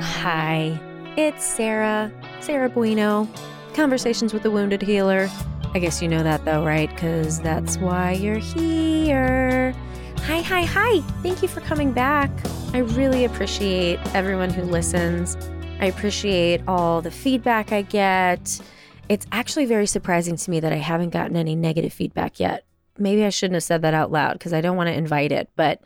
Hi, it's Sarah, Sarah Bueno, Conversations with the Wounded Healer. I guess you know that though, right? Because that's why you're here. Hi, hi, hi. Thank you for coming back. I really appreciate everyone who listens. I appreciate all the feedback I get. It's actually very surprising to me that I haven't gotten any negative feedback yet. Maybe I shouldn't have said that out loud because I don't want to invite it, but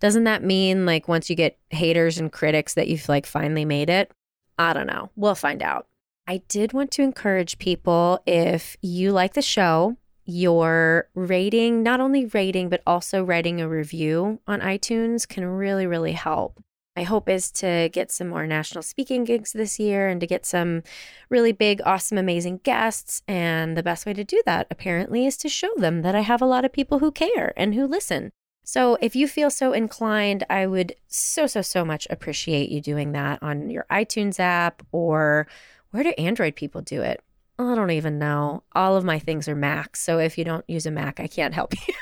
doesn't that mean like once you get haters and critics that you've like finally made it? I don't know. We'll find out. I did want to encourage people if you like the show, your rating, not only rating, but also writing a review on iTunes can really, really help. My hope is to get some more national speaking gigs this year and to get some really big, awesome, amazing guests. And the best way to do that, apparently, is to show them that I have a lot of people who care and who listen. So if you feel so inclined, I would so, so, so much appreciate you doing that on your iTunes app or where do Android people do it? I don't even know. All of my things are Macs. So if you don't use a Mac, I can't help you.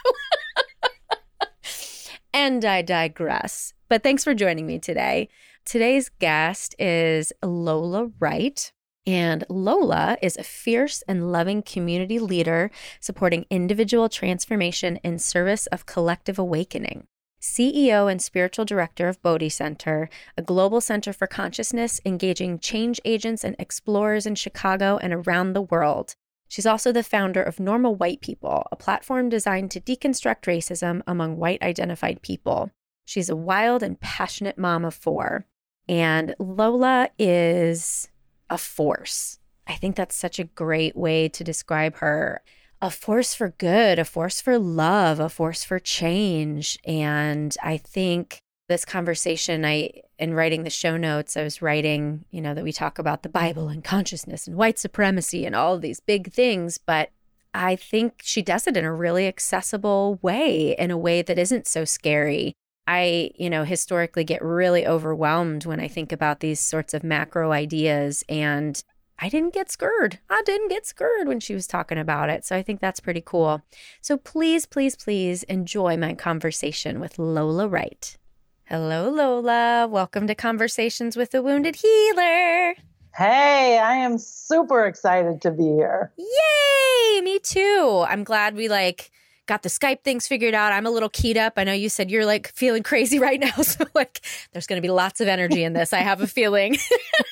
and I digress. But thanks for joining me today. Today's guest is Lola Wright. And Lola is a fierce and loving community leader supporting individual transformation in service of collective awakening. CEO and spiritual director of Bodhi Center, a global center for consciousness engaging change agents and explorers in Chicago and around the world. She's also the founder of Normal White People, a platform designed to deconstruct racism among white identified people. She's a wild and passionate mom of four. And Lola is a force. I think that's such a great way to describe her. A force for good, a force for love, a force for change. And I think this conversation, I, in writing the show notes, I was writing, you know, that we talk about the Bible and consciousness and white supremacy and all these big things. But I think she does it in a really accessible way, in a way that isn't so scary. I, you know, historically get really overwhelmed when I think about these sorts of macro ideas. And I didn't get scared. I didn't get scared when she was talking about it. So I think that's pretty cool. So please, please, please enjoy my conversation with Lola Wright. Hello, Lola. Welcome to Conversations with a Wounded Healer. Hey, I am super excited to be here. Yay! Me too. I'm glad we like got the Skype things figured out. I'm a little keyed up. I know you said you're like feeling crazy right now. So, like, there's going to be lots of energy in this. I have a feeling.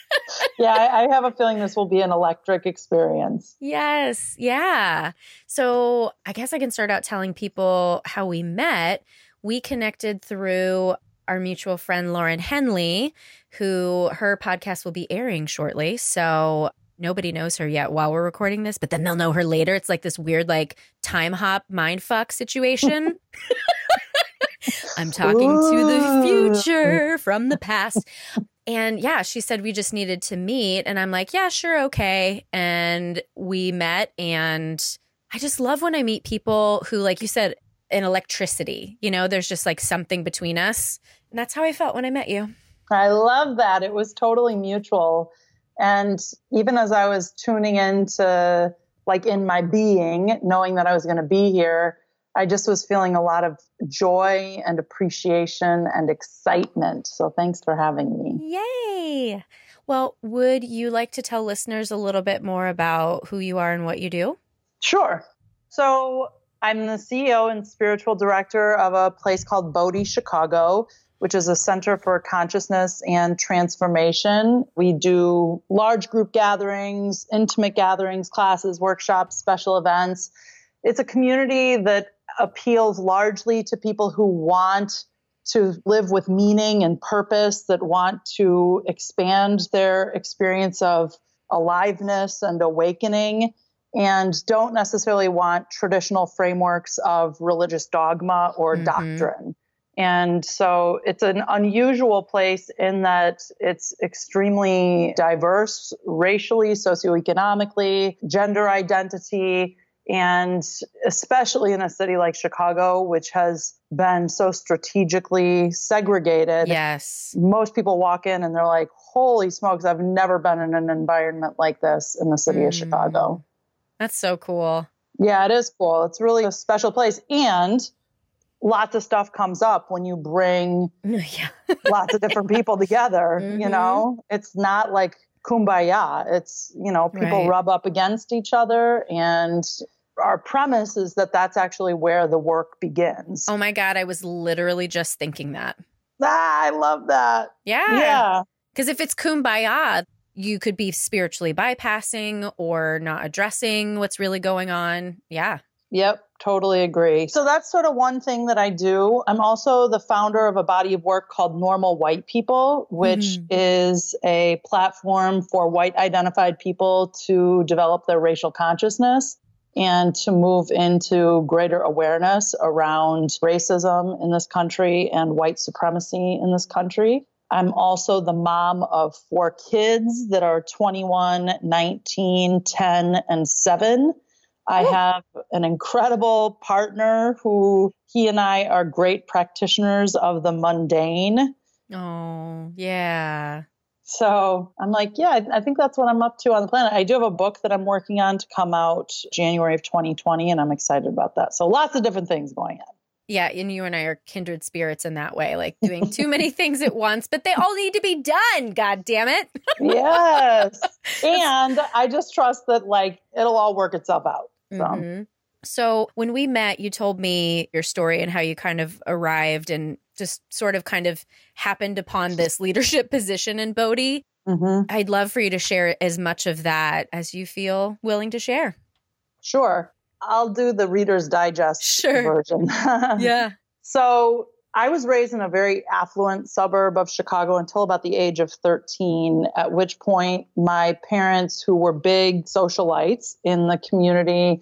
yeah, I, I have a feeling this will be an electric experience. Yes. Yeah. So, I guess I can start out telling people how we met. We connected through our mutual friend Lauren Henley, who her podcast will be airing shortly. So nobody knows her yet while we're recording this, but then they'll know her later. It's like this weird, like time hop mind fuck situation. I'm talking Ooh. to the future from the past. And yeah, she said we just needed to meet. And I'm like, yeah, sure, okay. And we met. And I just love when I meet people who, like you said, an electricity. You know, there's just like something between us. And that's how I felt when I met you. I love that. It was totally mutual. And even as I was tuning into, like, in my being, knowing that I was going to be here, I just was feeling a lot of joy and appreciation and excitement. So thanks for having me. Yay. Well, would you like to tell listeners a little bit more about who you are and what you do? Sure. So I'm the CEO and spiritual director of a place called Bodhi Chicago which is a center for consciousness and transformation. We do large group gatherings, intimate gatherings, classes, workshops, special events. It's a community that appeals largely to people who want to live with meaning and purpose, that want to expand their experience of aliveness and awakening, and don't necessarily want traditional frameworks of religious dogma or mm-hmm. doctrine. And so it's an unusual place in that it's extremely diverse racially, socioeconomically, gender identity, and especially in a city like Chicago, which has been so strategically segregated. Yes. Most people walk in and they're like, holy smokes, I've never been in an environment like this in the city mm. of Chicago. That's so cool. Yeah, it is cool. It's really a special place. And lots of stuff comes up when you bring yeah. lots of different people together. You Mhm. know, it's not like kumbaya. It's, you know, people Right. rub up against each other. And our premise is that that's actually where the work begins. Oh my God. I was literally just thinking that. Ah, I love that. Yeah. Yeah. Because if it's kumbaya, you could be spiritually bypassing or not addressing what's really going on. Yeah. Yep, totally agree. So that's sort of one thing that I do. I'm also the founder of a body of work called Normal White People, which Mm. is a platform for white identified people to develop their racial consciousness and to move into greater awareness around racism in this country and white supremacy in this country. I'm also the mom of four kids that are 21, 19, 10, and 7. I have an incredible partner who he and I are great practitioners of the mundane. Oh, yeah. So I'm like, yeah, I, I think that's what I'm up to on the planet. I do have a book that I'm working on to come out January of 2020, and I'm excited about that. So lots of different things going on. Yeah. And you and I are kindred spirits in that way, like doing too many things at once, but they all need to be done. God damn it. yes. And I just trust that like it'll all work itself out. So Mhm. So when we met, you told me your story and how you kind of arrived and just sort of kind of happened upon this leadership position in Bodhi. mhm. I'd love for you to share as much of that as you feel willing to share. sure. I'll do the Reader's Digest Sure. version. Yeah. So I was raised in a very affluent suburb of Chicago until about the age of 13, at which point my parents, who were big socialites in the community,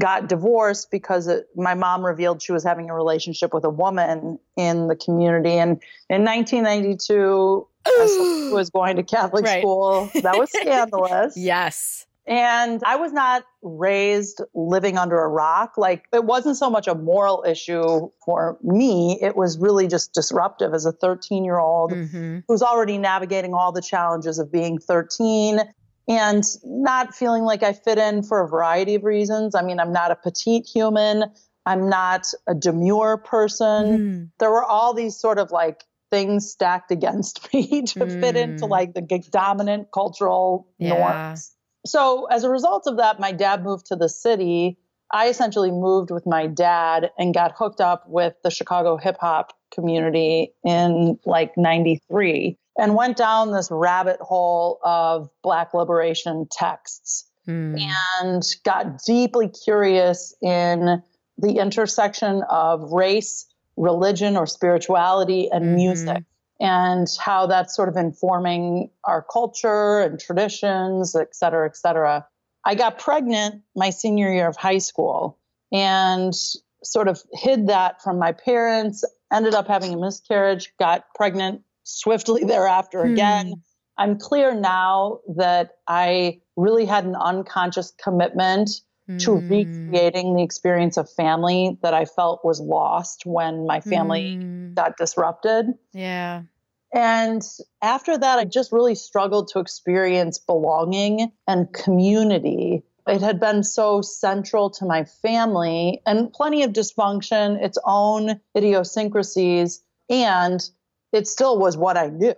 got divorced because it, my mom revealed she was having a relationship with a woman in the community. And in 1992, as someone who was going to Catholic Right. school, that was scandalous. Yes. And I was not raised living under a rock. Like it wasn't so much a moral issue for me. It was really just disruptive as a 13 year old hmm who's already navigating all the challenges of being 13 and not feeling like I fit in for a variety of reasons. I mean, I'm not a petite human. I'm not a demure person there were all these sort of like things stacked against me to fit into Mm. like the dominant cultural Yeah. norms. So as a result of that, my dad moved to the city. I essentially moved with my dad and got hooked up with the Chicago hip hop community in like 93 and went down this rabbit hole of Black liberation texts Mm. and got deeply curious in the intersection of race, religion, or spirituality and Mhm. music, and how that's sort of informing our culture and traditions, et cetera, et cetera. I got pregnant my senior year of high school and sort of hid that from my parents, ended up having a miscarriage, got pregnant swiftly thereafter again. Hmm. I'm clear now that I really had an unconscious commitment to Mm. recreating the experience of family that I felt was lost when my family Mm. got disrupted. Yeah. And after that, I just really struggled to experience belonging and community. It had been so central to my family and plenty of dysfunction, its own idiosyncrasies, and it still was what I knew.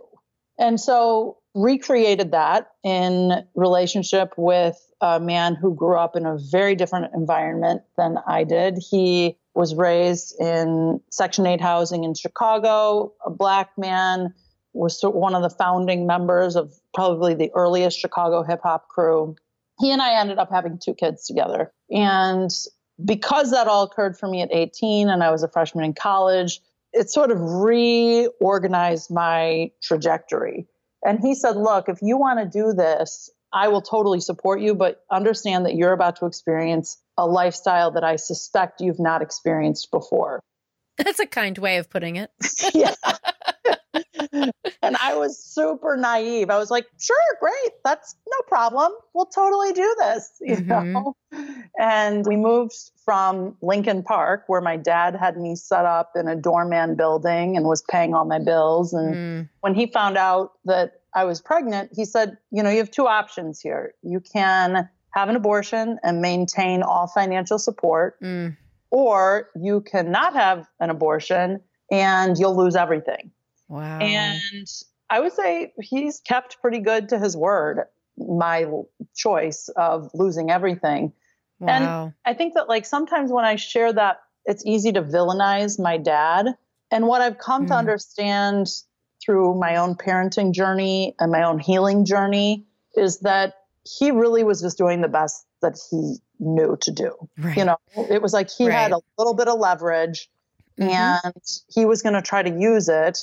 And so recreated that in relationship with a man who grew up in a very different environment than I did. He was raised in Section 8 housing in Chicago, a black man, was one of the founding members of probably the earliest Chicago hip hop crew. He and I ended up having two kids together. And because that all occurred for me at 18 and I was a freshman in college, it sort of reorganized my trajectory. And he said, Look, if you want to do this, I will totally support you, but understand that you're about to experience a lifestyle that I suspect you've not experienced before. That's a kind way of putting it. yeah. And I was super naive. I was like, sure, great. That's no problem. We'll totally do this, you Mhm. know? And we moved from Lincoln Park, where my dad had me set up in a doorman building and was paying all my bills. And Mm. when he found out that I was pregnant, he said, you know, you have two options here. You can have an abortion and maintain all financial support, Mm. or you cannot have an abortion and you'll lose everything. Wow. And I would say he's kept pretty good to his word, my choice of losing everything. wow. And I think that, like, sometimes when I share that, it's easy to villainize my dad. And what I've come to Mm. understand through my own parenting journey and my own healing journey is that he really was just doing the best that he knew to do. right. You know, it was like he had a little bit of leverage Mhm. and he was going to try to use it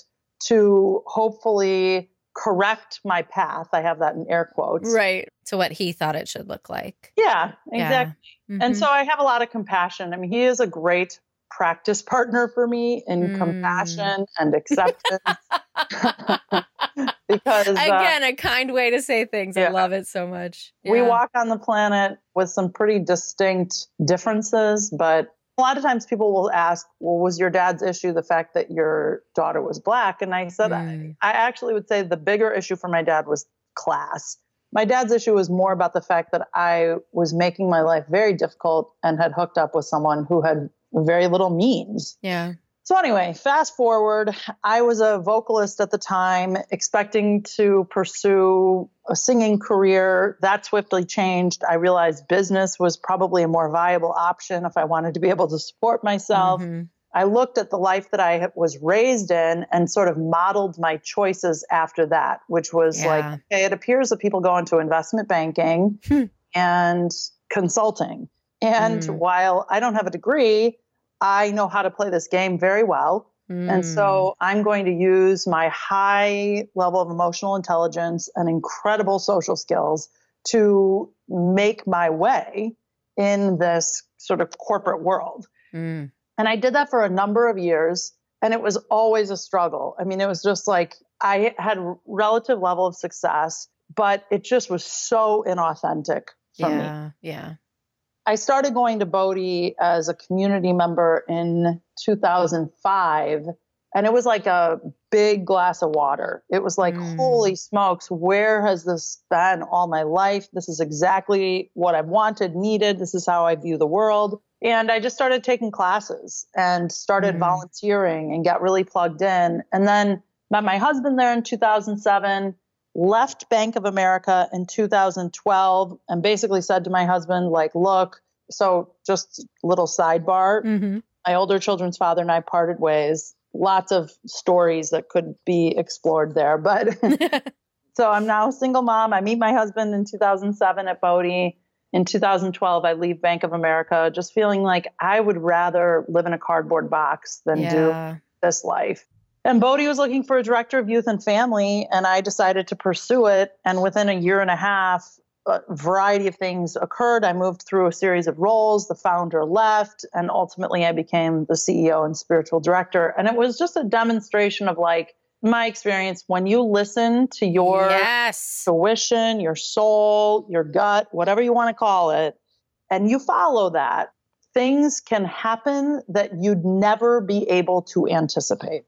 to hopefully correct my path. I have that in air quotes. right. To what he thought it should look like. Yeah, Yeah. exactly. And so I have a lot of compassion. I mean, he is a great practice partner for me in Mm. compassion and acceptance. because uh, Again, a kind way to say things. I love it so much. we walk on the planet with some pretty distinct differences, but a lot of times people will ask, well, was your dad's issue the fact that your daughter was black? And I said, Mm. I actually would say the bigger issue for my dad was class. My dad's issue was more about the fact that I was making my life very difficult and had hooked up with someone who had very little means. Yeah. So, anyway, fast forward, I was a vocalist at the time, expecting to pursue a singing career. That swiftly changed. I realized business was probably a more viable option if I wanted to be able to support myself. Mhm. I looked at the life that I was raised in and sort of modeled my choices after that, which was like, okay, it appears that people go into investment banking Hmm. and consulting. And Mm. while I don't have a degree, I know how to play this game very well. And Mm. so I'm going to use my high level of emotional intelligence and incredible social skills to make my way in this sort of corporate world. Mm. And I did that for a number of years. And it was always a struggle. I mean, it was just like I had relative level of success, but it just was so inauthentic for me. Yeah. I started going to Bodhi as a community member in 2005, and it was like a big glass of water. It was like, Mm. holy smokes, where has this been all my life? This is exactly what I've wanted, needed. This is how I view the world. And I just started taking classes and started Mm. volunteering and got really plugged in. And then met my husband there in 2007 left Bank of America in 2012 and basically said to my husband, like, look, so just little sidebar. hmm My older children's father and I parted ways. Lots of stories that could be explored there. But so I'm now a single mom. I meet my husband in 2007 at Bodhi. In 2012, I leave Bank of America just feeling like I would rather live in a cardboard box than do this life. And Bodhi was looking for a director of youth and family, and I decided to pursue it. And within a year and a half, a variety of things occurred. I moved through a series of roles. The founder left, and ultimately, I became the CEO and spiritual director. And it was just a demonstration of like my experience when you listen to your yes. tuition, your soul, your gut, whatever you want to call it, and you follow that, things can happen that you'd never be able to anticipate.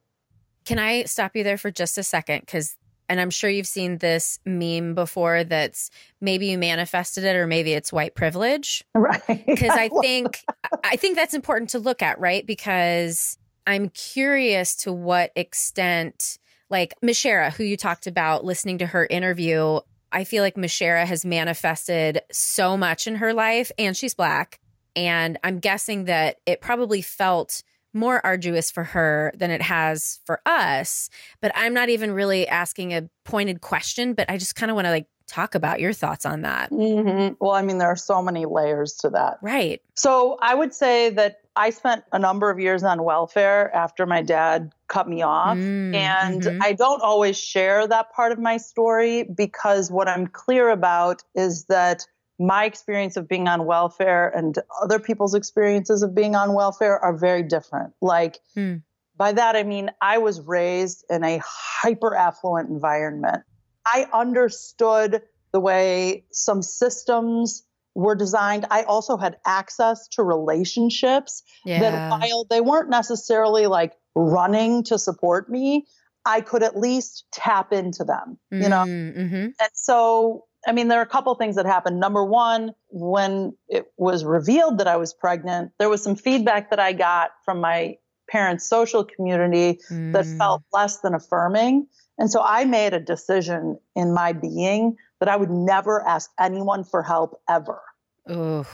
Can I stop you there for just a second? Because, and I'm sure you've seen this meme before that's maybe you manifested it or maybe it's white privilege. Right. Because I think, I think that's important to look at, right? Because I'm curious to what extent, like Mishara, who you talked about listening to her interview, I feel like Mishara has manifested so much in her life and she's black. And I'm guessing that it probably felt more arduous for her than it has for us. But I'm not even really asking a pointed question, but I just kind of want to like talk about your thoughts on that. Mhm. Well, I mean, there are so many layers to that. Right. So I would say that I spent a number of years on welfare after my dad cut me off. Mm, And mhm. I don't always share that part of my story because what I'm clear about is that my experience of being on welfare and other people's experiences of being on welfare are very different. Like, Hmm. by that, I mean, I was raised in a hyper affluent environment. I understood the way some systems were designed. I also had access to relationships yeah. that while they weren't necessarily like running to support me, I could at least tap into them, you know? Mm-hmm. And so I mean, there are a couple things that happened. Number one, when it was revealed that I was pregnant, there was some feedback that I got from my parents' social community mm. that felt less than affirming. And so I made a decision in my being that I would never ask anyone for help ever. Oof.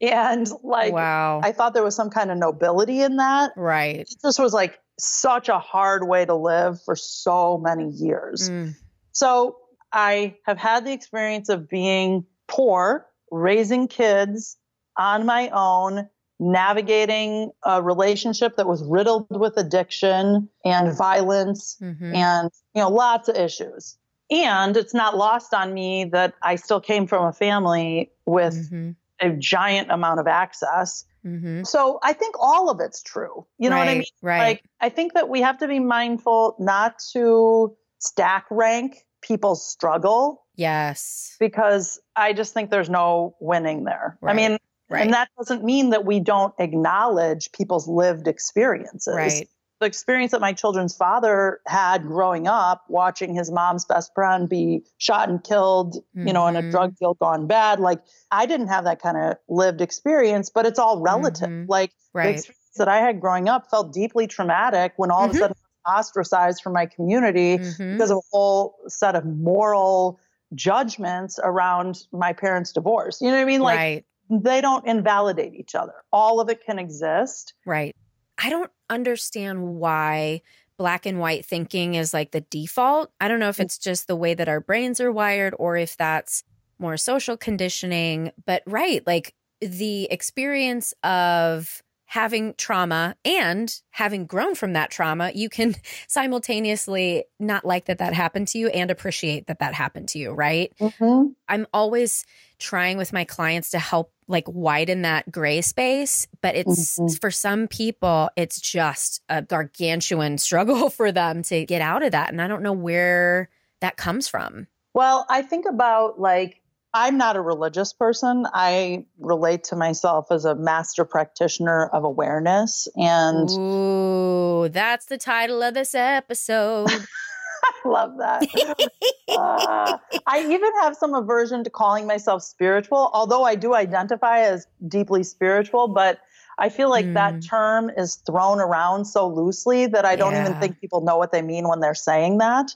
And like, wow. I thought there was some kind of nobility in that. Right. It just was like such a hard way to live for so many years. Mm. So I have had the experience of being poor, raising kids on my own, navigating a relationship that was riddled with addiction and violence mm-hmm. and you know lots of issues and it's not lost on me that i still came from a family with mm-hmm. a giant amount of access mm-hmm. so i think all of it's true you know right, what i mean right like i think that we have to be mindful not to stack rank people's struggle yes because i just think there's no winning there right. i mean Right. And that doesn't mean that we don't acknowledge people's lived experiences. Right. The experience that my children's father had growing up, watching his mom's best friend be shot and killed, mm-hmm. you know, in a drug mm-hmm. deal gone bad. Like, I didn't have that kind of lived experience, but it's all relative. Mm-hmm. Like, right. the experience that I had growing up felt deeply traumatic when all mm-hmm. of a mm-hmm. sudden ostracized from my community mm-hmm. because of a whole set of moral judgments around my parents' divorce. You know what I mean? Like right they don't invalidate each other. All of it can exist. Right. I don't understand why black and white thinking is like the default. I don't know if it's just the way that our brains are wired or if that's more social conditioning, but right, like the experience of having trauma and having grown from that trauma, you can simultaneously not like that that happened to you and appreciate that that happened to you, right? Mm-hmm. I'm always trying with my clients to help like widen that gray space, but it's mm-hmm. for some people, it's just a gargantuan struggle for them to get out of that. And I don't know where that comes from. Well, I think about like I'm not a religious person. I relate to myself as a master practitioner of awareness. And Ooh, that's the title of this episode. I love that. uh, I even have some aversion to calling myself spiritual, although I do identify as deeply spiritual, but I feel like mm. that term is thrown around so loosely that I don't yeah. even think people know what they mean when they're saying that.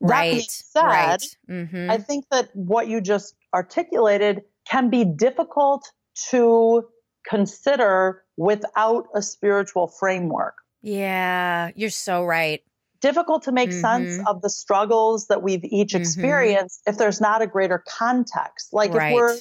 Right. That being said, right. Mm-hmm. I think that what you just articulated can be difficult to consider without a spiritual framework. Yeah, you're so right. Difficult to make mm-hmm. sense of the struggles that we've each mm-hmm. experienced if there's not a greater context. Like right. if we're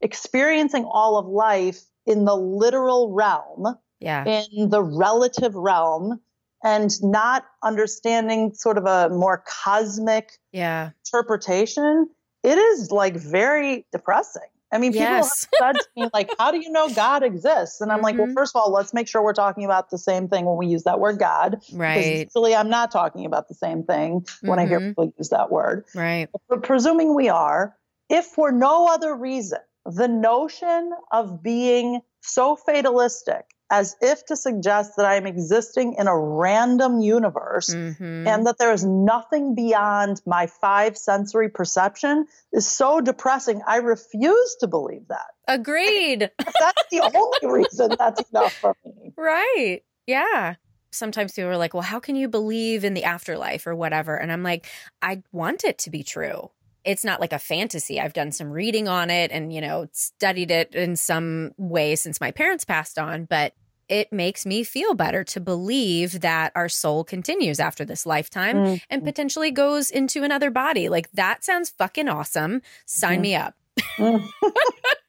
experiencing all of life in the literal realm, yeah. in the relative realm, and not understanding sort of a more cosmic yeah. interpretation, it is like very depressing. I mean, people yes. have said to me, like, how do you know God exists? And I'm mm-hmm. like, well, mm-hmm. first of all, let's make sure we're talking about the same thing when we use that word God. Right. Because usually I'm not talking about the same thing when mm-hmm. I hear mm-hmm. people use that word. Right. But presuming we are, if for no other reason, the notion of being so fatalistic as if to suggest that I am existing in a random universe mm-hmm. and that there is nothing beyond my five sensory perception is so depressing. I refuse to believe that. Agreed. that's the only reason that's enough for me. Right. Yeah. Sometimes people are like, well, how can you believe in the afterlife or whatever? And I'm like, I want it to be true it's not like a fantasy. I've done some reading on it and, you know, studied it in some way since my parents passed on, but it makes me feel better to believe that our soul continues after this lifetime mm-hmm. and potentially goes into another body. Like that sounds fucking awesome. Sign mm-hmm. me up.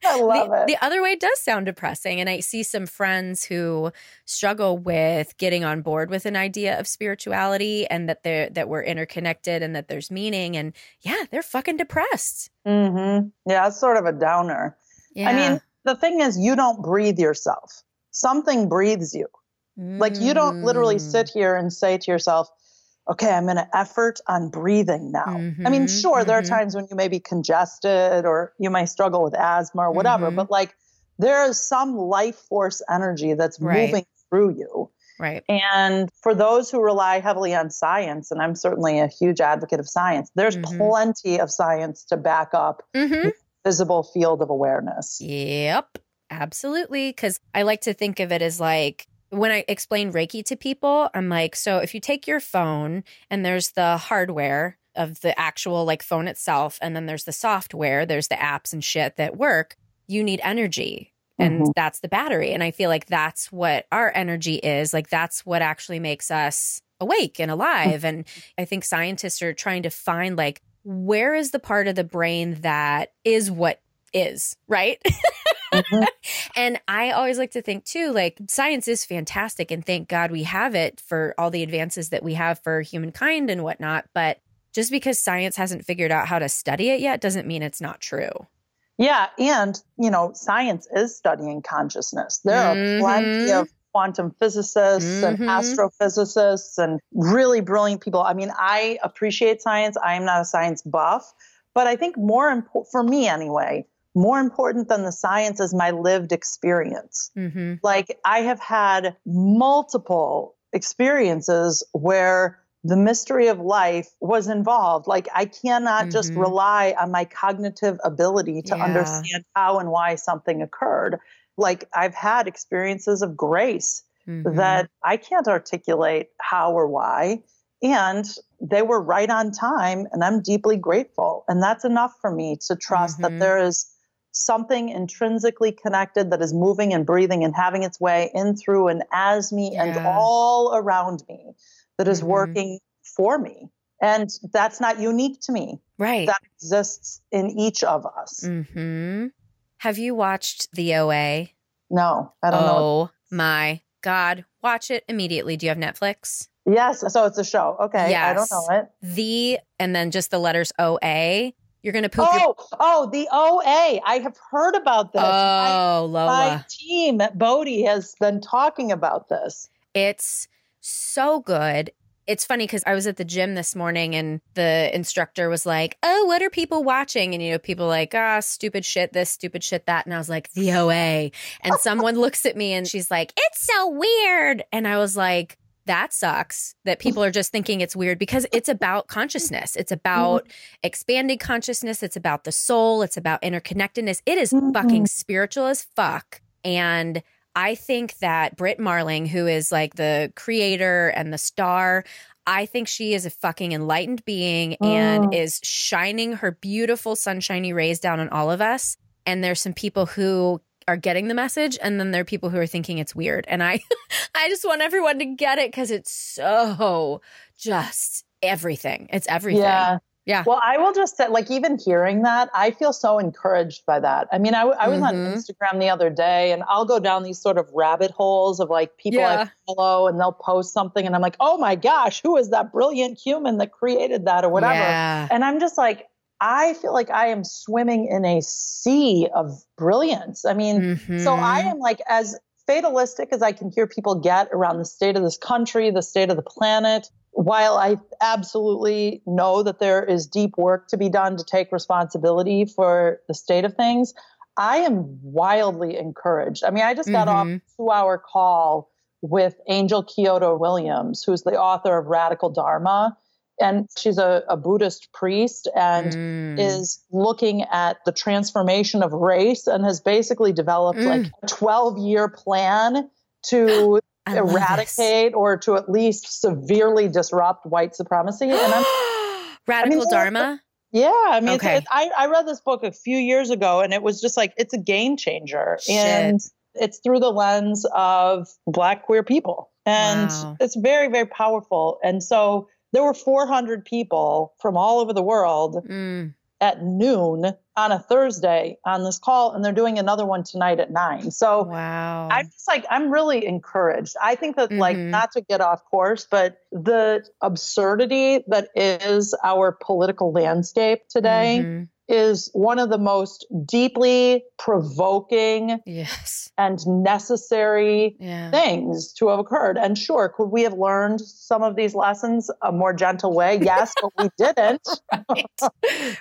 I love the, it. The other way does sound depressing. And I see some friends who struggle with getting on board with an idea of spirituality and that they're that we're interconnected and that there's meaning. And yeah, they're fucking depressed. Mm-hmm. Yeah, it's sort of a downer. Yeah. I mean, the thing is, you don't breathe yourself something breathes you. Mm. Like you don't literally sit mm. here and say to yourself, okay, I'm going to effort on breathing now. Mm-hmm, I mean, mm-hmm, sure, mm-hmm. there are mm-hmm. times when you may be congested or you may struggle with asthma or whatever, mm-hmm. but like there is some life force energy that's right. moving through you. Right. And for those who rely heavily on science, and I'm certainly a huge advocate of science, there's Mhm. plenty of science to back up Mm-hmm. visible field of awareness. Yep, absolutely. Because I like to think of it as like when I explain Reiki to people, I'm like, so if you take your phone and there's the hardware of the actual like phone itself, and then there's the software, there's the apps and shit that work, you need energy. And Mhm. that's the battery. And I feel like that's what our energy is. Like, that's what actually makes us awake and alive. and I think scientists are trying to find, like, where is the part of the brain that is what is, right? Mhm. And I always like to think too, like science is fantastic and thank God we have it for all the advances that we have for humankind and whatnot. But just because science hasn't figured out how to study it yet doesn't mean it's not true. Yeah, and you know, science is studying consciousness. There are plenty Mhm. of quantum physicists and Mhm. astrophysicists and really brilliant people. I mean, I appreciate science. I am not a science buff, but I think more important for me anyway, more important than the science is my lived experience. Mm-hmm. Like I have had multiple experiences where the mystery of life was involved. Like I cannot just Mhm. rely on my cognitive ability to Yeah. understand how and why something occurred. Like I've had experiences of grace Mm-hmm. that I can't articulate how or why. And they were right on time, and I'm deeply grateful. And that's enough for me to trust Mhm. that there is something intrinsically connected that is moving and breathing and having its way in through and as me and all around me that is Mhm. working for me. And that's not unique to me. right. That exists in each of us. mm-hmm. Have you watched the OA? No, I don't know. Oh my God. Watch it immediately. Do you have Netflix? Yes, so it's a show. Okay, I don't know it. The and then just the letters OA. You're gonna poop your Oh, oh, the OA. I have heard about this. Oh, Lola. my team at Bodhi has been talking about this. It's so good. It's funny because I was at the gym this morning and the instructor was like, Oh, what are people watching? And, you know, people like, Ah, stupid shit, this, stupid shit, that. And I was like, The OA. And someone looks at me and she's like, It's so weird. And I was like, that sucks that people are just thinking it's weird because it's about consciousness. It's about expanding consciousness. It's about the soul. It's about interconnectedness. It is Mhm. fucking spiritual as fuck. And I think that Brit Marling, who is like the creator and the star, I think she is a fucking enlightened being and Mm. is shining her beautiful sunshiny rays down on all of us. And there's some people who are getting the message and then there are people who are thinking it's weird. And I I just want everyone to get it cuz it's so just everything. It's everything. Yeah. Yeah. Well, I will just say, like, even hearing that, I feel so encouraged by that. I mean, I was on Mhm. Instagram the other day and I'll go down these sort of rabbit holes of like people Yeah. I follow and they'll post something and I'm like, oh my gosh, who is that brilliant human that created that or whatever? Yeah. And I'm just like, I feel like I am swimming in a sea of brilliance. I mean, so I Mhm. am like as fatalistic as I can hear people get around the state of this country, the state of the planet. While I absolutely know that there is deep work to be done to take responsibility for the state of things, I am wildly encouraged. I mean, I just got off Mhm. a two hour call with Angel Kyodo Williams, who's the author of Radical Dharma. And she's a, a Buddhist priest and Mm. is looking at the transformation of race and has basically developed Mm. like a 12 year plan to I eradicate or to at least severely disrupt white supremacy. And I'm, Radical so- Dharma. yeah, I mean, Okay. I, I read this book a few years ago and it was just like, it's a game changer. Shit. And it's through the lens of Black queer people. And Wow. it's very, very powerful. And so there were 400 people from all over the world Mm. at noon on a Thursday on this call, and they're doing another one tonight at nine. So Wow. I'm just like, I'm really encouraged. I think that, like, Mhm. not to get off course, but the absurdity that is our political landscape today Mhm. Is one of the most deeply provoking Yes. and necessary Yeah. things to have occurred. And sure, could we have learned some of these lessons a more gentle way? Yes, but we didn't. right.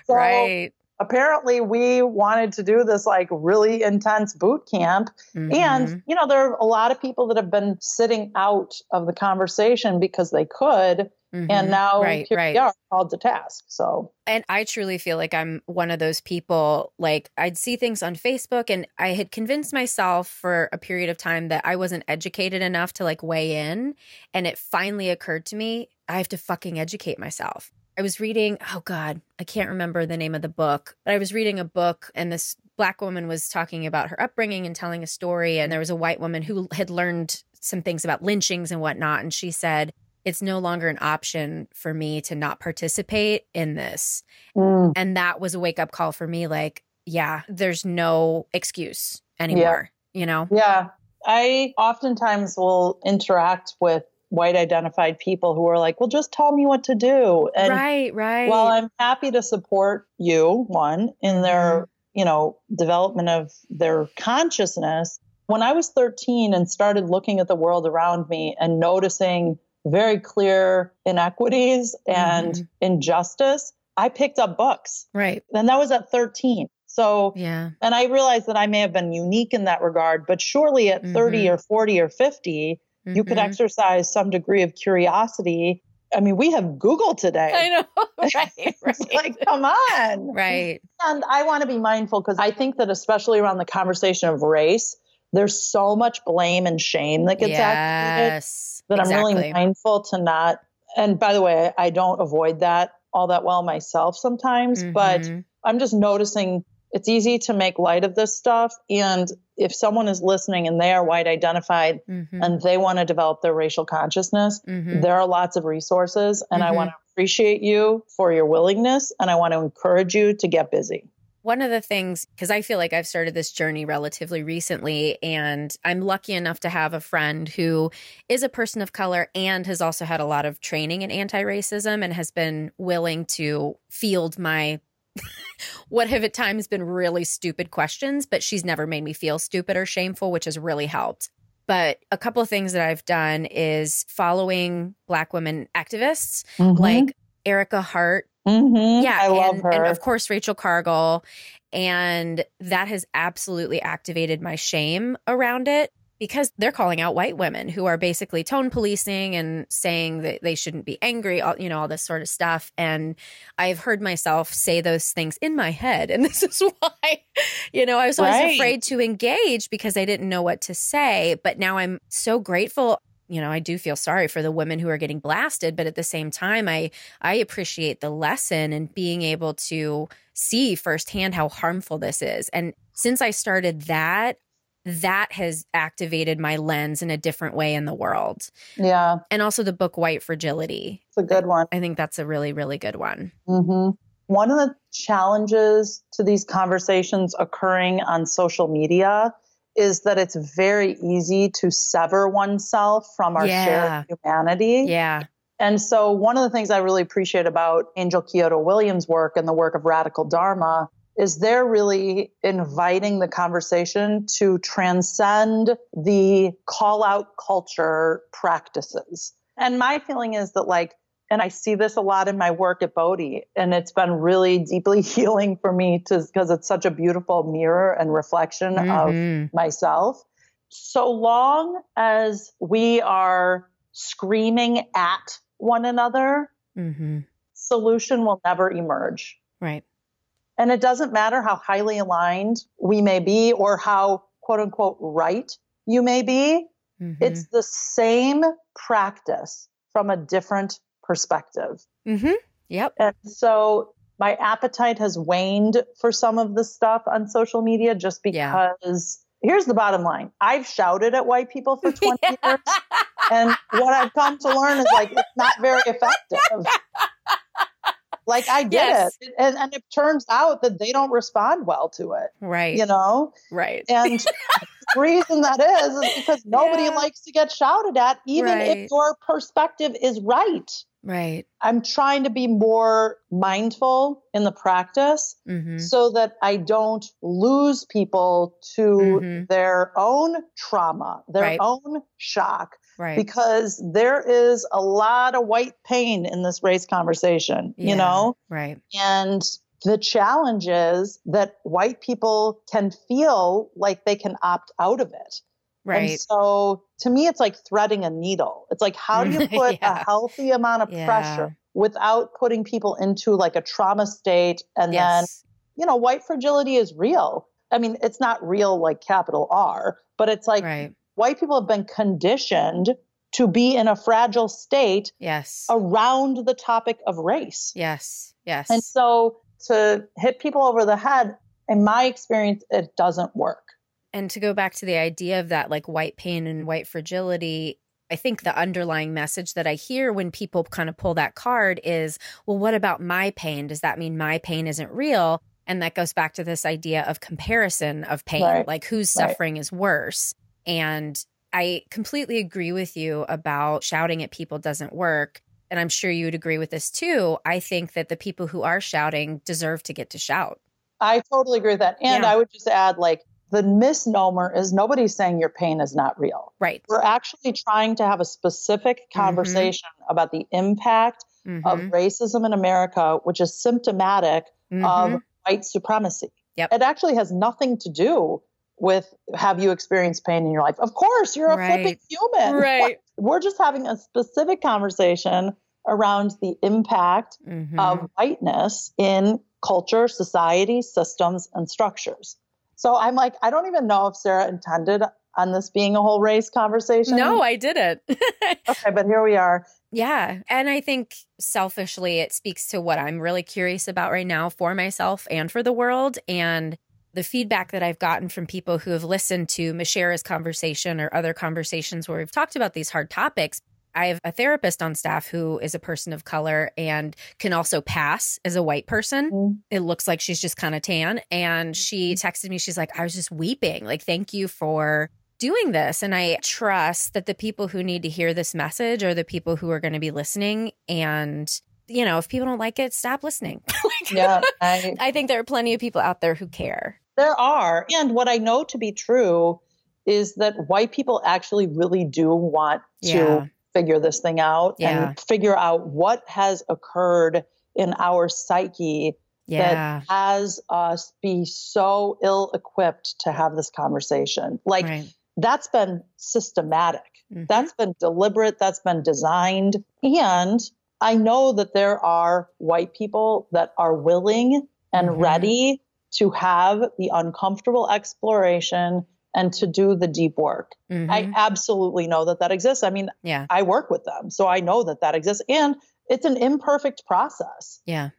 So, right. Apparently we wanted to do this like really intense boot camp. Mhm. And, you know, there are a lot of people that have been sitting out of the conversation because they could. Mhm. And now right, here right. we are called to task. So, And I truly feel like I'm one of those people. Like, I'd see things on Facebook, and I had convinced myself for a period of time that I wasn't educated enough to like weigh in. And it finally occurred to me I have to fucking educate myself. I was reading, oh God, I can't remember the name of the book, but I was reading a book, and this black woman was talking about her upbringing and telling a story. And there was a white woman who had learned some things about lynchings and whatnot. And she said, it's no longer an option for me to not participate in this. mm, And that was a wake up call for me like, yeah, there's no excuse anymore, yeah. you know? yeah. I oftentimes will interact with white identified people who are like, well, just tell me what to do. And right, right. Well, I'm happy to support you, one, in their, Mm-hmm. you know, development of their consciousness. When I was 13 and started looking at the world around me and noticing very clear inequities and Mhm. injustice, I picked up books. right. And that was at 13. So, Yeah. and I realized that I may have been unique in that regard, but surely at 30 Mhm. or 40 or 50, you could Mhm. exercise some degree of curiosity. I mean, we have Google today. I know. Right. Right. like, come on. right. And I want to be mindful because I think that, especially around the conversation of race, there's so much blame and shame that gets activated Yes. that I'm really mindful to not. And by the way, I don't avoid that all that well myself sometimes, but Mhm. I'm just noticing it's easy to make light of this stuff. And if someone is listening and they are white identified Mhm. and they want to develop their racial consciousness, Mhm. there are lots of resources. And I Mhm. want to appreciate you for your willingness and I want to encourage you to get busy. One of the things, because I feel like I've started this journey relatively recently, and I'm lucky enough to have a friend who is a person of color and has also had a lot of training in anti racism and has been willing to field my what have at times been really stupid questions, but she's never made me feel stupid or shameful, which has really helped. But a couple of things that I've done is following Black women activists like Ericka Hart Mhm. yeah, I love and, her. and of course Rachel Cargle, and that has absolutely activated my shame around it because they're calling out white women who are basically tone policing and saying that they shouldn't be angry, all, you know, all this sort of stuff. And I've heard myself say those things in my head, and this is why, you know, I was always Right. afraid to engage because I didn't know what to say. But now I'm so grateful. You know, I do feel sorry for the women who are getting blasted, but at the same time, I I appreciate the lesson and being able to see firsthand how harmful this is. And since I started that, that has activated my lens in a different way in the world. yeah, And also the book White Fragility. it's a good one. I think that's a really, really good one. hmm One of the challenges to these conversations occurring on social media is that it's very easy to sever oneself from our Yeah. shared humanity. Yeah. And so, one of the things I really appreciate about Angel Kyodo Williams' work and the work of Radical Dharma is they're really inviting the conversation to transcend the call out culture practices. And my feeling is that, like, and I see this a lot in my work at Bodhi, and it's been really deeply healing for me to because it's such a beautiful mirror and reflection of Mhm. myself. So long as we are screaming at one another, Mhm. solution will never emerge. Right. And it doesn't matter how highly aligned we may be or how quote unquote right you may be, Mhm. it's the same practice from a different perspective. Mm-hmm. Yep. And so my appetite has waned for some of the stuff on social media just because Yeah. because here's the bottom line I've shouted at white people for 20 years. And what I've come to learn is like, it's not very effective. Like, I did Yes. it. And, and it turns out that they don't respond well to it, Right. you know? Right. And the reason that is, is because nobody Yeah. likes to get shouted at, even Right. if your perspective is right. right. I'm trying to be more mindful in the practice Mhm. so that I don't lose people to Mhm. their own trauma, their Right. own shock, Right. because there is a lot of white pain in this race conversation, Yeah. you know? right. And The challenge is that white people can feel like they can opt out of it. Right. And so to me, it's like threading a needle. It's like, how do you put Yeah. a healthy amount of Yeah. pressure without putting people into like a trauma state? And then, you know, white fragility is real. I mean, it's not real like capital R, but it's like right. White people have been conditioned to be in a fragile state Yes. around the topic of race. Yes. Yes. And so to hit people over the head, in my experience, it doesn't work. And to go back to the idea of that like white pain and white fragility, I think the underlying message that I hear when people kind of pull that card is, well, what about my pain? Does that mean my pain isn't real? And that goes back to this idea of comparison of pain, Right. like whose Right. suffering is worse. And I completely agree with you about shouting at people doesn't work. And I'm sure you would agree with this too. I think that the people who are shouting deserve to get to shout. I totally agree with that. And Yeah. I would just add like the misnomer is nobody's saying your pain is not real. Right. We're actually trying to have a specific Mm-hmm. conversation about the impact Mhm. of racism in America, which is symptomatic Mhm. of white supremacy. Yep. It actually has nothing to do with have you experienced pain in your life? Of course, you're a flipping Right. human. Right. We're just having a specific conversation around the impact Mhm. of whiteness in culture, society, systems, and structures. So I'm like, I don't even know if Sarah intended on this being a whole race conversation. No, I didn't. Okay, but here we are. yeah. And I think selfishly, it speaks to what I'm really curious about right now for myself and for the world. And the feedback that I've gotten from people who have listened to Mashera's conversation or other conversations where we've talked about these hard topics. I have a therapist on staff who is a person of color and can also pass as a white person. Mm. It looks like she's just kind of tan. And she texted me, she's like, I was just weeping. Like, thank you for doing this. And I trust that the people who need to hear this message are the people who are going to be listening. And, you know, if people don't like it, stop listening. Like, Yeah, I, I think there are plenty of people out there who care. there are. And what I know to be true is that white people actually really do want Yeah. to figure this thing out Yeah. and figure out what has occurred in our psyche Yeah. that has us be so ill equipped to have this conversation. Like right. that's been systematic. Mhm. That's been deliberate. That's been designed. And I know that there are white people that are willing and Mhm. ready to have the uncomfortable exploration and to do the deep work. Mhm. I absolutely know that that exists. I mean, yeah. I work with them, so I know that that exists. And it's an imperfect process. Yeah.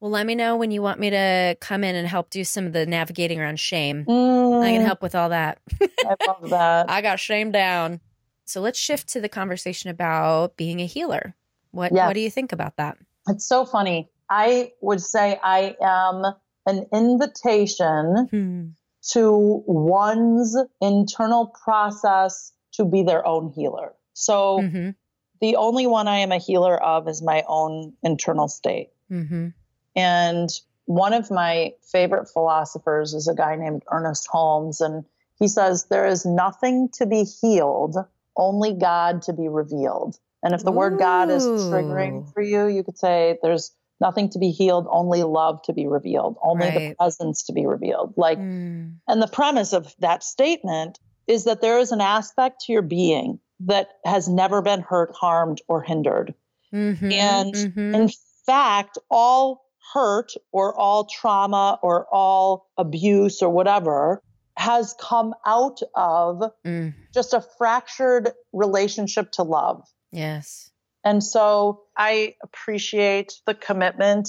Well, let me know when you want me to come in and help do some of the navigating around shame. I Mm, can help with all that. I love that. I got shame down. So let's shift to the conversation about being a healer. What Yes. what do you think about that? It's so funny. I would say I am an invitation Hmm. to one's internal process to be their own healer. So Mhm. the only one I am a healer of is my own internal state. Mhm. And one of my favorite philosophers is a guy named Ernest Holmes. And he says, There is nothing to be healed, only God to be revealed. And if the word God is triggering for you, you could say, There's nothing to be healed, only love to be revealed, only the presence to be revealed. Like, Mm. and the premise of that statement is that there is an aspect to your being that has never been hurt, harmed, or hindered. Mhm. And Mhm. In fact, all hurt or all trauma or all abuse or whatever has come out of Mm. just a fractured relationship to love. Yes. And so I appreciate the commitment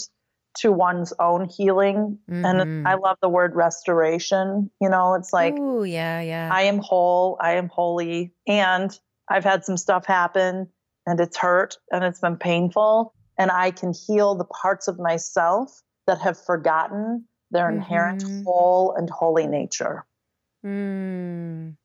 to one's own healing. Mhm. And I love the word restoration. You know, it's like, Ooh, yeah, yeah. I am whole, I am holy, and I've had some stuff happen and it's hurt and it's been painful. And I can heal the parts of myself that have forgotten their inherent Mhm. whole and holy nature. Mm.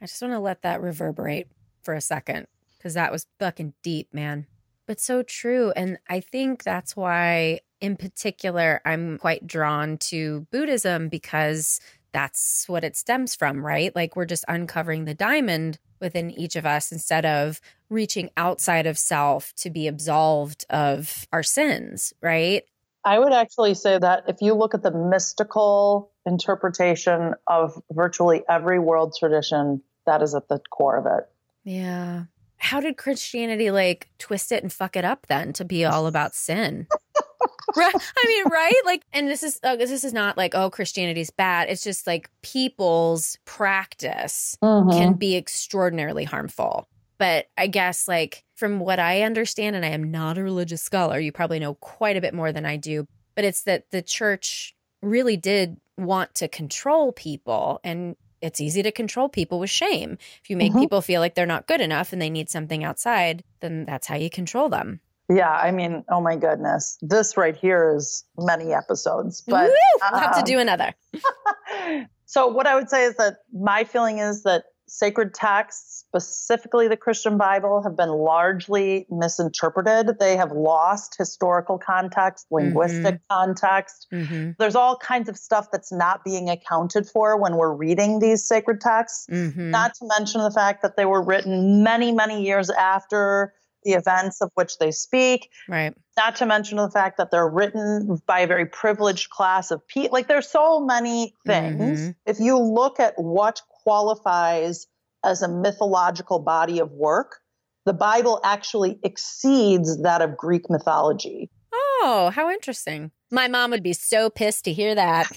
I just want to let that reverberate for a second because that was fucking deep, man. But so true. And I think that's why, in particular, I'm quite drawn to Buddhism because that's what it stems from, right? Like we're just uncovering the diamond within each of us instead of reaching outside of self to be absolved of our sins, right? I would actually say that if you look at the mystical interpretation of virtually every world tradition, that is at the core of it. Yeah. How did Christianity like twist it and fuck it up then to be all about sin? right? I mean, right? Like, and this is uh, this is not like oh Christianity's bad. It's just like people's practice Mm-hmm. can be extraordinarily harmful. But I guess like from what I understand, and I am not a religious scholar, you probably know quite a bit more than I do. But it's that the church really did want to control people and it's easy to control people with shame. If you make Mhm. people feel like they're not good enough and they need something outside, then that's how you control them. Yeah, I mean, oh my goodness. This right here is many episodes. But Woo! We'll have to um, do another. so what I would say is that my feeling is that sacred texts, specifically the Christian Bible, have been largely misinterpreted. They have lost historical context, linguistic context. Mm-hmm. There's all kinds of stuff that's not being accounted for when we're reading these sacred texts. Mm-hmm. Not to mention the fact that they were written many, many years after the events of which they speak right. not to mention the fact that they're written by a very privileged class of people. Like there's so many things. Mhm. If you look at what qualifies as a mythological body of work, the Bible actually exceeds that of Greek mythology. Oh, how interesting. My mom would be so pissed to hear that.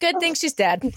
Good thing she's dead.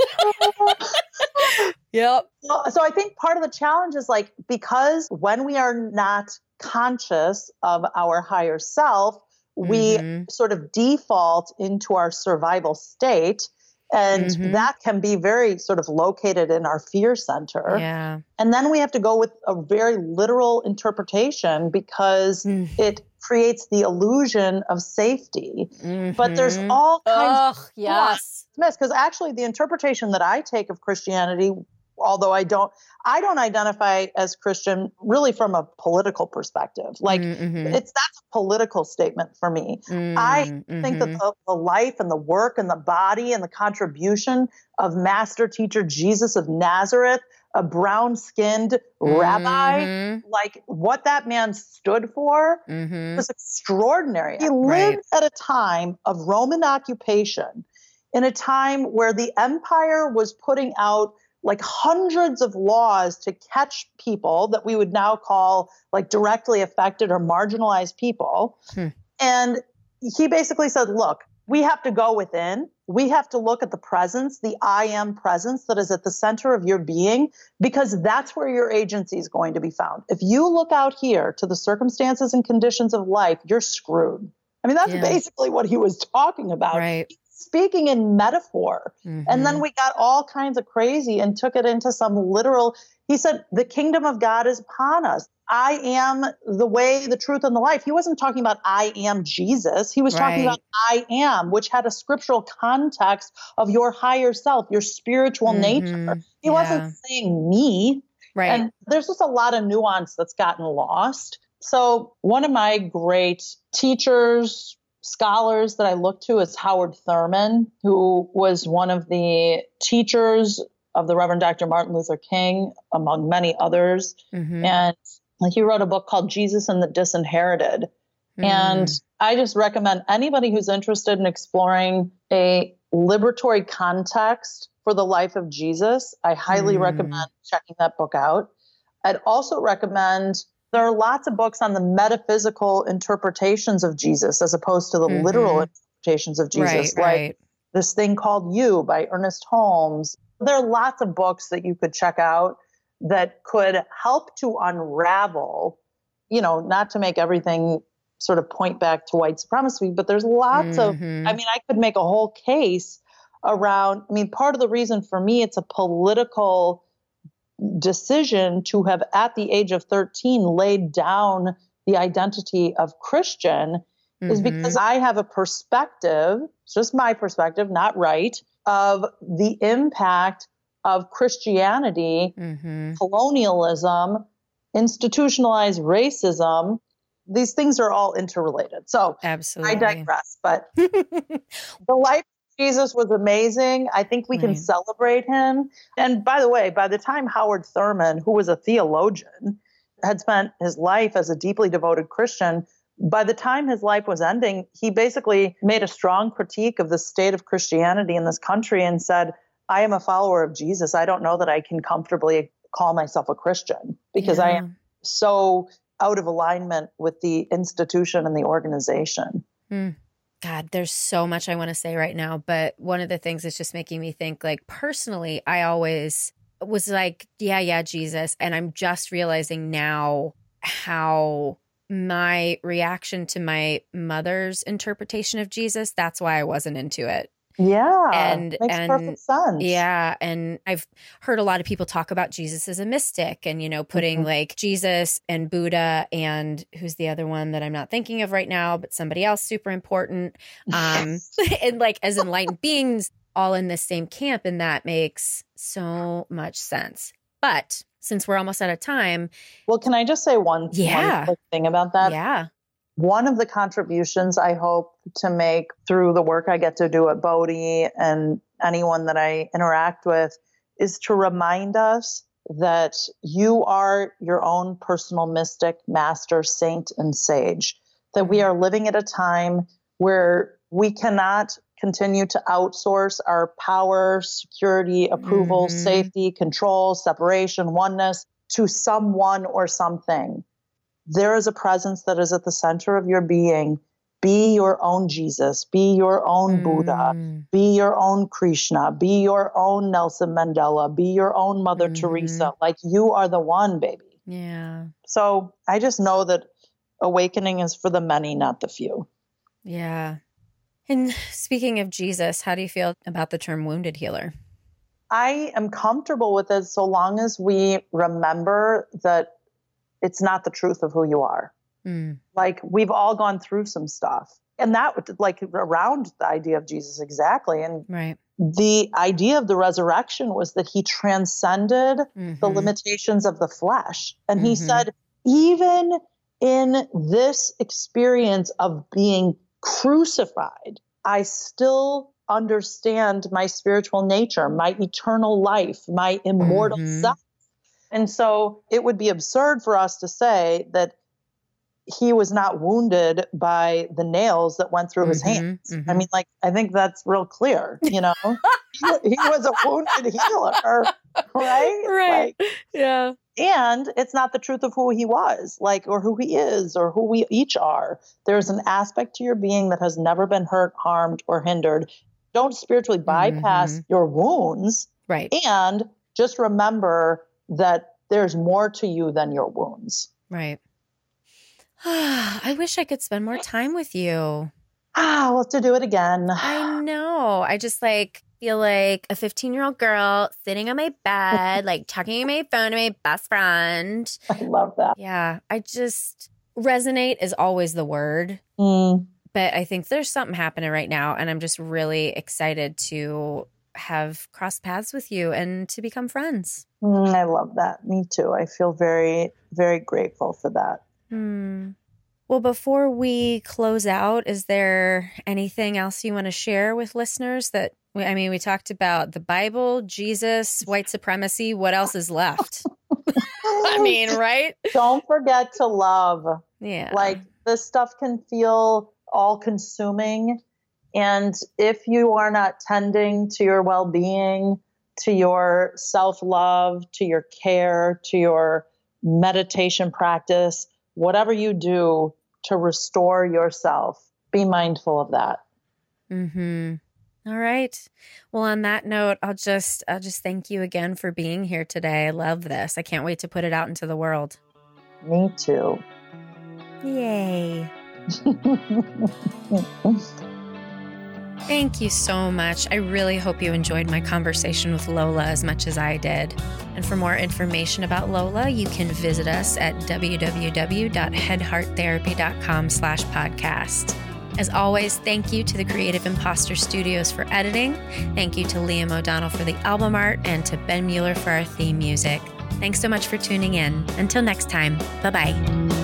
yep. So, so I think part of the challenge is like because when we are not conscious of our higher self, we Mhm. sort of default into our survival state. And Mhm. that can be very sort of located in our fear center. Yeah. And then we have to go with a very literal interpretation because Mm. it creates the illusion of safety. But there's Mhm. all kinds Ugh, yes. of because actually the interpretation that I take of Christianity, although I don't I don't identify as Christian really from a political perspective. Like Mhm, it's that's a political statement for me. mhm, I mhm, think that the, the life and the work and the body and the contribution of master teacher Jesus of Nazareth, a brown skinned rabbi, like what that man stood for mhm. was extraordinary. He lived Right. at a time of Roman occupation, in a time where the empire was putting out like hundreds of laws to catch people that we would now call like directly affected or marginalized people. Hmm. And he basically said, look, we have to go within. We have to look at the presence, the I am presence that is at the center of your being, because that's where your agency is going to be found. If you look out here to the circumstances and conditions of life, you're screwed. I mean, that's Yeah. basically what he was talking about. Right. Speaking in metaphor. And then Mhm. we got all kinds of crazy and took it into some literal. He said, The kingdom of God is upon us. I am the way, the truth, and the life. He wasn't talking about I am Jesus. He was talking about I am, which had a scriptural context of your higher self, your spiritual nature. Mhm. He Yeah. wasn't saying me. right. And there's just a lot of nuance that's gotten lost. So, one of my great teachers, scholars that I look to is Howard Thurman, who was one of the teachers of the Reverend Dr. Martin Luther King, among many others. Mhm, And he wrote a book called Jesus and the Disinherited. And mhm. I just recommend anybody who's interested in exploring a liberatory context for the life of Jesus, I highly Mm. recommend checking that book out. I'd also recommend there are lots of books on the metaphysical interpretations of Jesus as opposed to the Mhm. literal interpretations of Jesus, right. like Right. this thing called You by Ernest Holmes. There are lots of books that you could check out that could help to unravel, you know, not to make everything sort of point back to white supremacy, but there's lots of, Mhm. I mean, I could make a whole case around, I mean, part of the reason for me it's a political decision to have, at the age of 13, laid down the identity of Christian is Mhm. because I have a perspective, it's just my perspective, not right, of the impact of Christianity, Mhm. colonialism, institutionalized racism. These things are all interrelated. So I digress, but the life Jesus was amazing. I think we can celebrate him. And by the way, by the time Howard Thurman, who was a theologian, had spent his life as a deeply devoted Christian, by the time his life was ending, he basically made a strong critique of the state of Christianity in this country and said, I am a follower of Jesus. I don't know that I can comfortably call myself a Christian because yeah. I am so out of alignment with the institution and the organization. Mm. God, there's so much I want to say right now, but one of the things that's just making me think like personally, I always was like, yeah, yeah, Jesus. And I'm just realizing now how my reaction to my mother's interpretation of Jesus, that's why I wasn't into it. Yeah. And makes and perfect sense. Yeah. And I've heard a lot of people talk about Jesus as a mystic and, you know, putting mm-hmm. like Jesus and Buddha and who's the other one that I'm not thinking of right now, but somebody else super important. Um and like as enlightened beings all in the same camp. And that makes so much sense. But since we're almost out of time. Well, can I just say one, yeah. one thing about that? Yeah. One of the contributions I hope to make through the work I get to do at Bodhi and anyone that I interact with is to remind us that you are your own personal mystic, master, saint, and sage. That we are living at a time where we cannot continue to outsource our power, security, approval, mm-hmm. safety, control, separation, oneness to someone or something. There is a presence that is at the center of your being. Be your own Jesus, be your own mm. Buddha, be your own Krishna, be your own Nelson Mandela, be your own Mother mm-hmm. Teresa. Like you are the one, baby. Yeah. So I just know that awakening is for the many, not the few. Yeah. And speaking of Jesus, how do you feel about the term wounded healer? I am comfortable with it so long as we remember that it's not the truth of who you are. Mm. Like we've all gone through some stuff. And that like around the idea of Jesus exactly. And right. the idea of the resurrection was that he transcended mm-hmm. the limitations of the flesh. And mm-hmm. he said, even in this experience of being crucified, I still understand my spiritual nature, my eternal life, my immortal mm-hmm. self. And so it would be absurd for us to say that he was not wounded by the nails that went through mm-hmm, his hands. Mm-hmm. I mean, like, I think that's real clear, you know? he, he, was a wounded healer, right? Right. Like, yeah. And it's not the truth of who he was, like, or who he is, or who we each are. There's an aspect to your being that has never been hurt, harmed, or hindered. Don't spiritually bypass mm-hmm. your wounds. Right. And just remember that there's more to you than your wounds. Right. I wish I could spend more time with you. Ah, we'll have to do it again. I know. I just like feel like a 15 year old girl sitting on my bed, like talking on my phone to my best friend. I love that. Yeah. I just resonate is always the word. Mm. But I think there's something happening right now. And I'm just really excited to have crossed paths with you and to become friends. Mm, I love that. Me too. I feel very, very grateful for that. Hmm. Well, before we close out, is there anything else you want to share with listeners that I mean, we talked about the Bible, Jesus, white supremacy. What else is left? I mean, right? Don't forget to love. Yeah. Like this stuff can feel all consuming. And if you are not tending to your well being, to your self love, to your care, to your meditation practice, whatever you do to restore yourself, be mindful of that. Hmm. All right. Well, on that note, I'll just I'll just thank you again for being here today. I love this. I can't wait to put it out into the world. Me too. Yay. Thank you so much. I really hope you enjoyed my conversation with Lola as much as I did. And for more information about Lola, you can visit us at www.headhearttherapy.com slash podcast. As always, thank you to the Creative Imposter Studios for editing. Thank you to Liam O'Donnell for the album art and to Ben Mueller for our theme music. Thanks so much for tuning in. Until next time, bye bye.